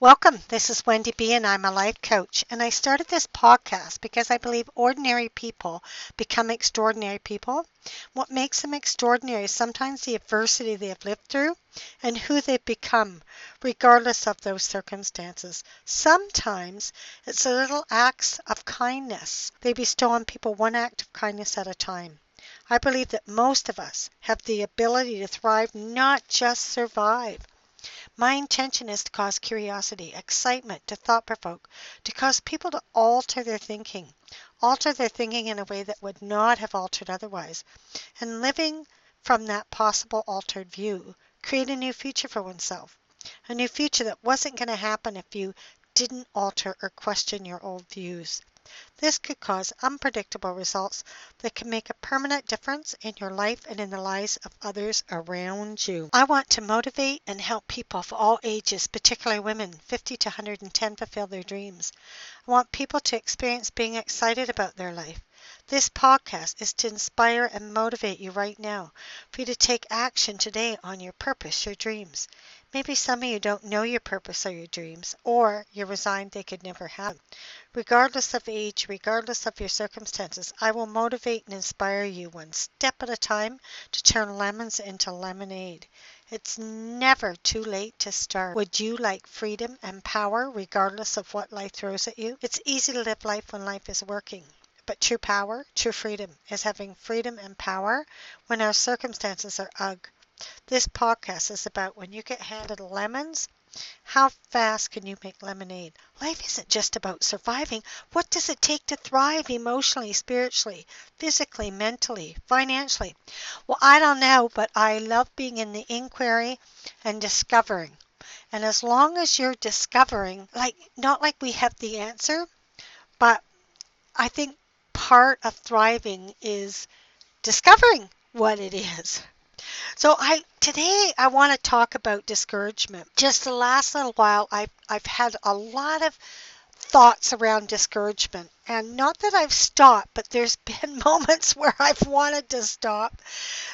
Welcome. This is Wendy B, and I'm a life coach. And I started this podcast because I believe ordinary people become extraordinary people. What makes them extraordinary is sometimes the adversity they have lived through and who they've become, regardless of those circumstances. Sometimes it's the little acts of kindness they bestow on people, one act of kindness at a time. I believe that most of us have the ability to thrive, not just survive. My intention is to cause curiosity, excitement, to thought provoke, to cause people to alter their thinking, alter their thinking in a way that would not have altered otherwise, and living from that possible altered view, create a new future for oneself, a new future that wasn't going to happen if you didn't alter or question your old views. This could cause unpredictable results that can make a permanent difference in your life and in the lives of others around you. I want to motivate and help people of all ages, particularly women 50 to 110, fulfill their dreams. I want people to experience being excited about their life. This podcast is to inspire and motivate you right now for you to take action today on your purpose, your dreams. Maybe some of you don't know your purpose or your dreams, or you're resigned they could never happen. Regardless of age, regardless of your circumstances, I will motivate and inspire you one step at a time to turn lemons into lemonade. It's never too late to start. Would you like freedom and power regardless of what life throws at you? It's easy to live life when life is working. But true power, true freedom, is having freedom and power when our circumstances are ugh. This podcast is about when you get handed lemons, how fast can you make lemonade? Life isn't just about surviving. What does it take to thrive emotionally, spiritually, physically, mentally, financially? Well, I don't know, but I love being in the inquiry and discovering. And as long as you're discovering, like, not like we have the answer, but I think part of thriving is discovering what it is. So I today I want to talk about discouragement. Just the last little while I've I've had a lot of thoughts around discouragement. And not that I've stopped, but there's been moments where I've wanted to stop.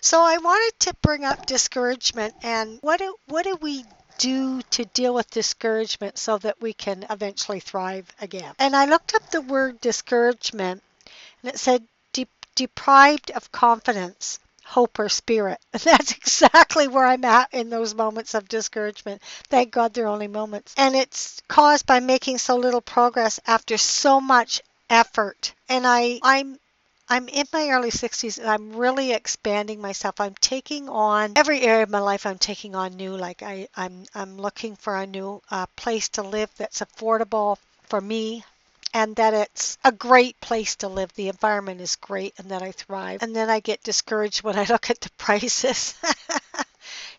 So I wanted to bring up discouragement and what do what do we do to deal with discouragement so that we can eventually thrive again. And I looked up the word discouragement and it said de- deprived of confidence hope or spirit. That's exactly where I'm at in those moments of discouragement. Thank God they're only moments. And it's caused by making so little progress after so much effort. And I I'm I'm in my early 60s and I'm really expanding myself. I'm taking on every area of my life. I'm taking on new. Like I, I'm, I'm looking for a new uh, place to live that's affordable for me, and that it's a great place to live. The environment is great and that I thrive. And then I get discouraged when I look at the prices.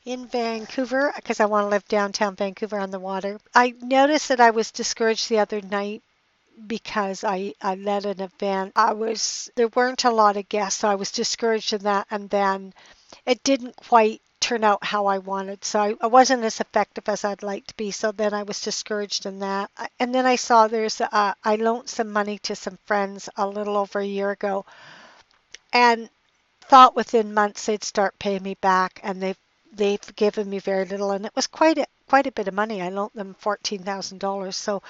in Vancouver because I want to live downtown Vancouver on the water. I noticed that I was discouraged the other night because I, I led an event. I was there weren't a lot of guests, so I was discouraged in that and then it didn't quite turn out how I wanted. So I, I, wasn't as effective as I'd like to be. So then I was discouraged in that. And then I saw there's, uh, I loaned some money to some friends a little over a year ago and thought within months they'd start paying me back. And they've, they've given me very little. And it was quite a, quite a bit of money. I loaned them $14,000. So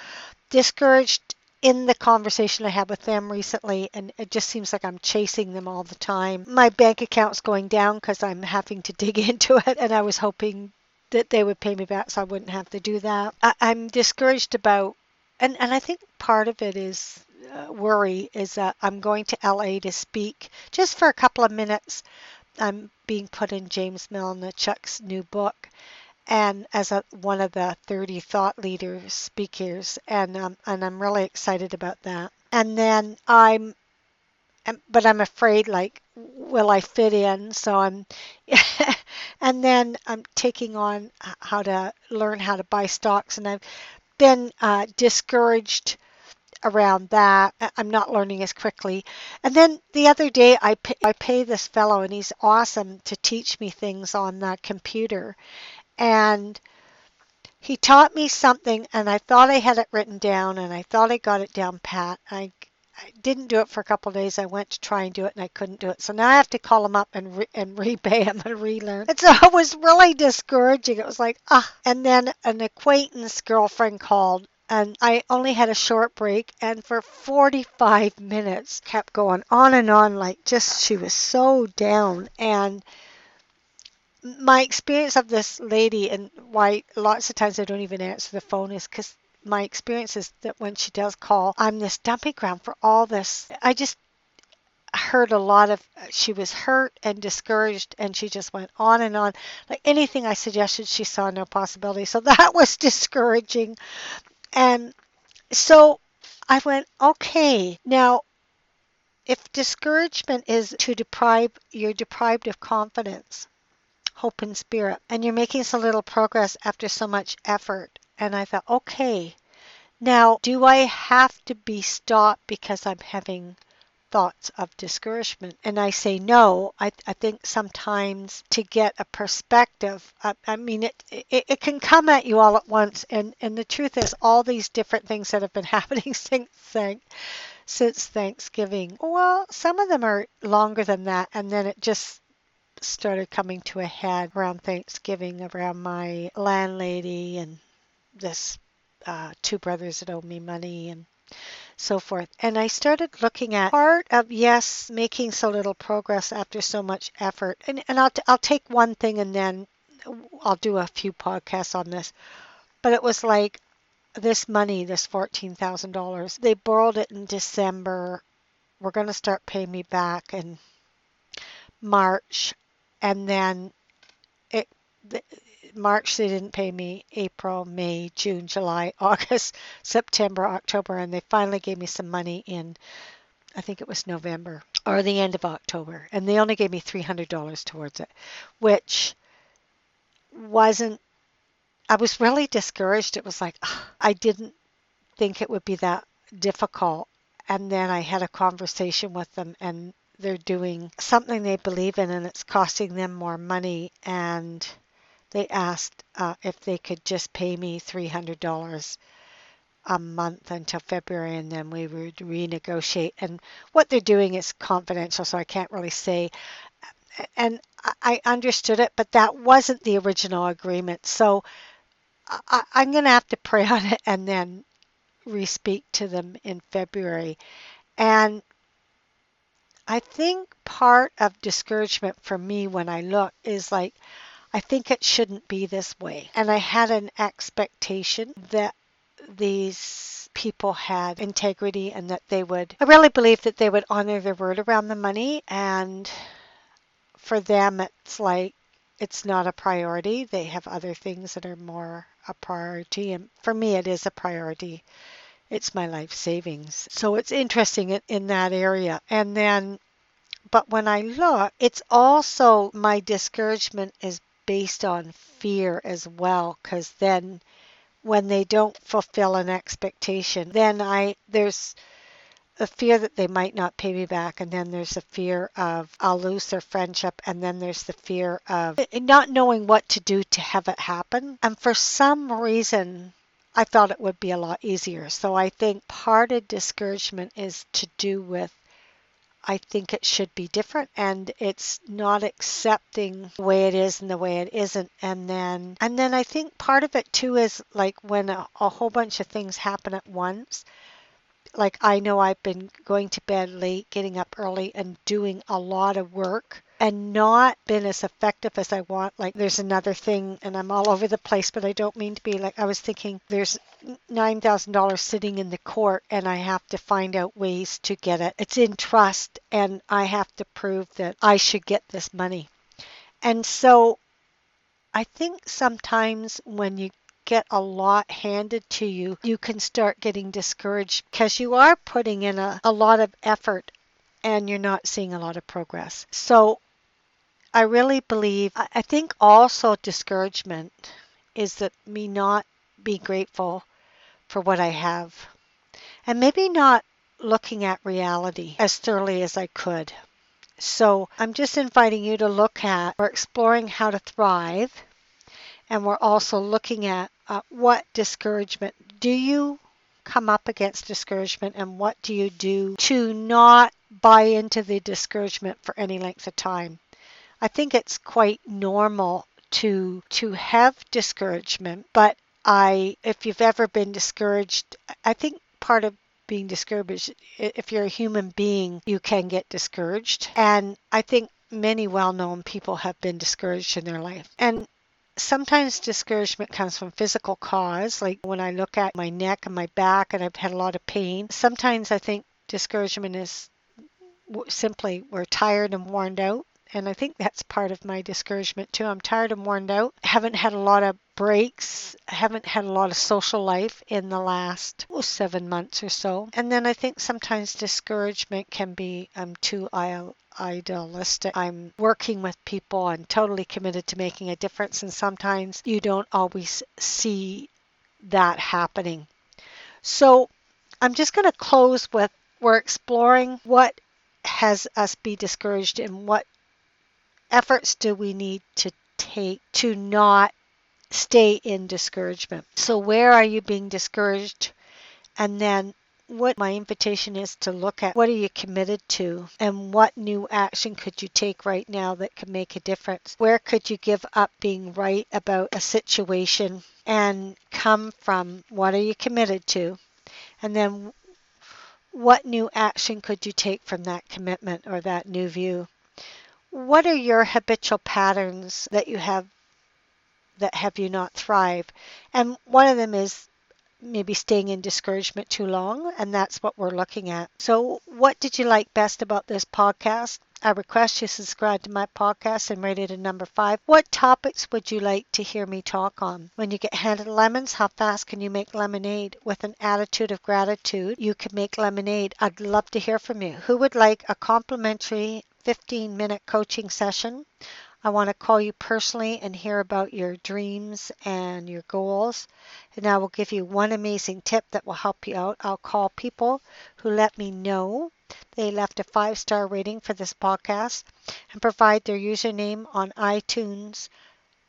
discouraged in the conversation I had with them recently, and it just seems like I'm chasing them all the time. My bank account's going down because I'm having to dig into it, and I was hoping that they would pay me back so I wouldn't have to do that. I, I'm discouraged about, and, and I think part of it is uh, worry is that I'm going to LA to speak just for a couple of minutes. I'm being put in James Malinchak's new book and as a, one of the 30 thought leaders speakers and um, and I'm really excited about that. And then I'm but I'm afraid like will I fit in? So I'm and then I'm taking on how to learn how to buy stocks and I've been uh, discouraged around that. I'm not learning as quickly. And then the other day, I pay, I pay this fellow, and he's awesome to teach me things on the computer. And he taught me something, and I thought I had it written down, and I thought I got it down pat. I, I didn't do it for a couple days. I went to try and do it, and I couldn't do it. So now I have to call him up and re- and repay him and relearn. And so it was really discouraging. It was like ah. And then an acquaintance girlfriend called and I only had a short break and for 45 minutes kept going on and on like just she was so down and my experience of this lady and why lots of times I don't even answer the phone is because my experience is that when she does call, I'm this dumping ground for all this. I just heard a lot of she was hurt and discouraged and she just went on and on. Like anything i suggested she saw no possibility. So that was discouraging. And so I went, okay, now if discouragement is to deprive, you're deprived of confidence, hope, and spirit, and you're making so little progress after so much effort. And I thought, okay, now do I have to be stopped because I'm having thoughts of discouragement. And I say no. I, I think sometimes to get a perspective, I, I mean, it, it, it can come at you all at once. And, and the truth is, all these different things that have been happening since, since Thanksgiving, well, some of them are longer than that. And then it just started coming to a head around Thanksgiving, around my landlady and this uh, two brothers that owe me money and so forth. And I started looking at part of, yes, making so little progress after so much effort. And, and I'll, t- I'll take one thing and then I'll do a few podcasts on this. But it was like this money, this $14,000, they borrowed it in December. We're going to start paying me back in March. And then it, March they didn't pay me, April, May, June, July, August, September, October, and they finally gave me some money in, I think it was November or the end of October. And they only gave me $300 towards it, which wasn't, I was really discouraged. It was like, ugh, I didn't think it would be that difficult. And then I had a conversation with them and they're doing something they believe in and it's costing them more money and they asked uh, if they could just pay me $300 a month until February and then we would renegotiate. And what they're doing is confidential, so I can't really say. And I understood it, but that wasn't the original agreement. So I, am going to have to pray on it and then re-speak to them in February. And I think part of discouragement for me when I look is like, I think it shouldn't be this way. And I had an expectation that these people had integrity and that they would, I really believe that they would honor their word around the money. And for them, it's like, it's not a priority. They have other things that are more a priority. And for me, it is a priority. It's my life savings. So it's interesting in, in that area. And then but when I look, it's also my discouragement is based on fear as well because then when they don't fulfill an expectation then i there's a fear that they might not pay me back and then there's a fear of i'll lose their friendship and then there's the fear of not knowing what to do to have it happen and for some reason I thought it would be a lot easier. So I think part of discouragement is to do with I think it should be different and it's not accepting the way it is and the way it isn't and then and then I think part of it too is like when a, a whole bunch of things happen at once Like I know I've been going to bed late, getting up early, and doing a lot of work and not been as effective as I want. Like there's another thing, and I'm all over the place, but I don't mean to be. Like I was thinking, there's nine thousand dollars sitting in the court, and I have to find out ways to get it. It's in trust, and I have to prove that I should get this money. And so, I think sometimes when you get a lot handed to you, you can start getting discouraged because you are putting in a, a lot of effort and you're not seeing a lot of progress. So I really believe, I think also discouragement is that me not be grateful for what I have and maybe not looking at reality as thoroughly as I could. So I'm just inviting you to look at, we're exploring how to thrive, and we're also looking at uh, what discouragement do you come up against discouragement and what do you do to not buy into the discouragement for any length of time. I think it's quite normal to to have discouragement, but I if you've ever been discouraged, I think part of being discouraged if you're a human being, you can get discouraged. And I think many well-known people have been discouraged in their life. And sometimes discouragement comes from physical cause like when i look at my neck and my back and i've had a lot of pain sometimes i think discouragement is simply we're tired and worn out and I think that's part of my discouragement too. I'm tired and worn out. Haven't had a lot of breaks. Haven't had a lot of social life in the last oh, seven months or so. And then I think sometimes discouragement can be I'm too idealistic. I'm working with people. I'm totally committed to making a difference. And sometimes you don't always see that happening. So I'm just going to close with we're exploring what has us be discouraged and what efforts do we need to take to not stay in discouragement? So, where are you being discouraged? And then, what my invitation is to look at what are you committed to and what new action could you take right now that could make a difference? Where could you give up being right about a situation and come from what are you committed to? And then what new action could you take from that commitment or that new view? What are your habitual patterns that you have that have you not thrive? And one of them is maybe staying in discouragement too long, and that's what we're looking at. So, what did you like best about this podcast? I request you subscribe to my podcast and rate it a number five. What topics would you like to hear me talk on? When you get handed lemons, how fast can you make lemonade? With an attitude of gratitude, you can make lemonade. I'd love to hear from you. Who would like a complimentary 15 minute coaching session. I want to call you personally and hear about your dreams and your goals. And I will give you one amazing tip that will help you out. I'll call people who let me know they left a five star rating for this podcast and provide their username on iTunes,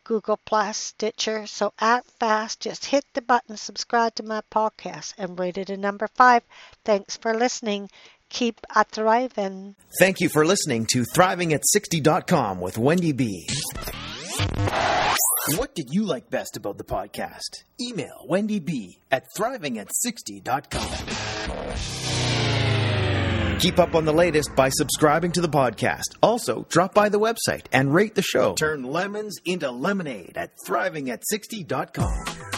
Google Plus, Stitcher. So act fast, just hit the button, subscribe to my podcast, and rate it a number five. Thanks for listening keep a thriving. Thank you for listening to Thriving at 60.com with Wendy B. What did you like best about the podcast? Email Wendy B at thrivingat60.com. Keep up on the latest by subscribing to the podcast. Also, drop by the website and rate the show. Turn lemons into lemonade at thrivingat60.com.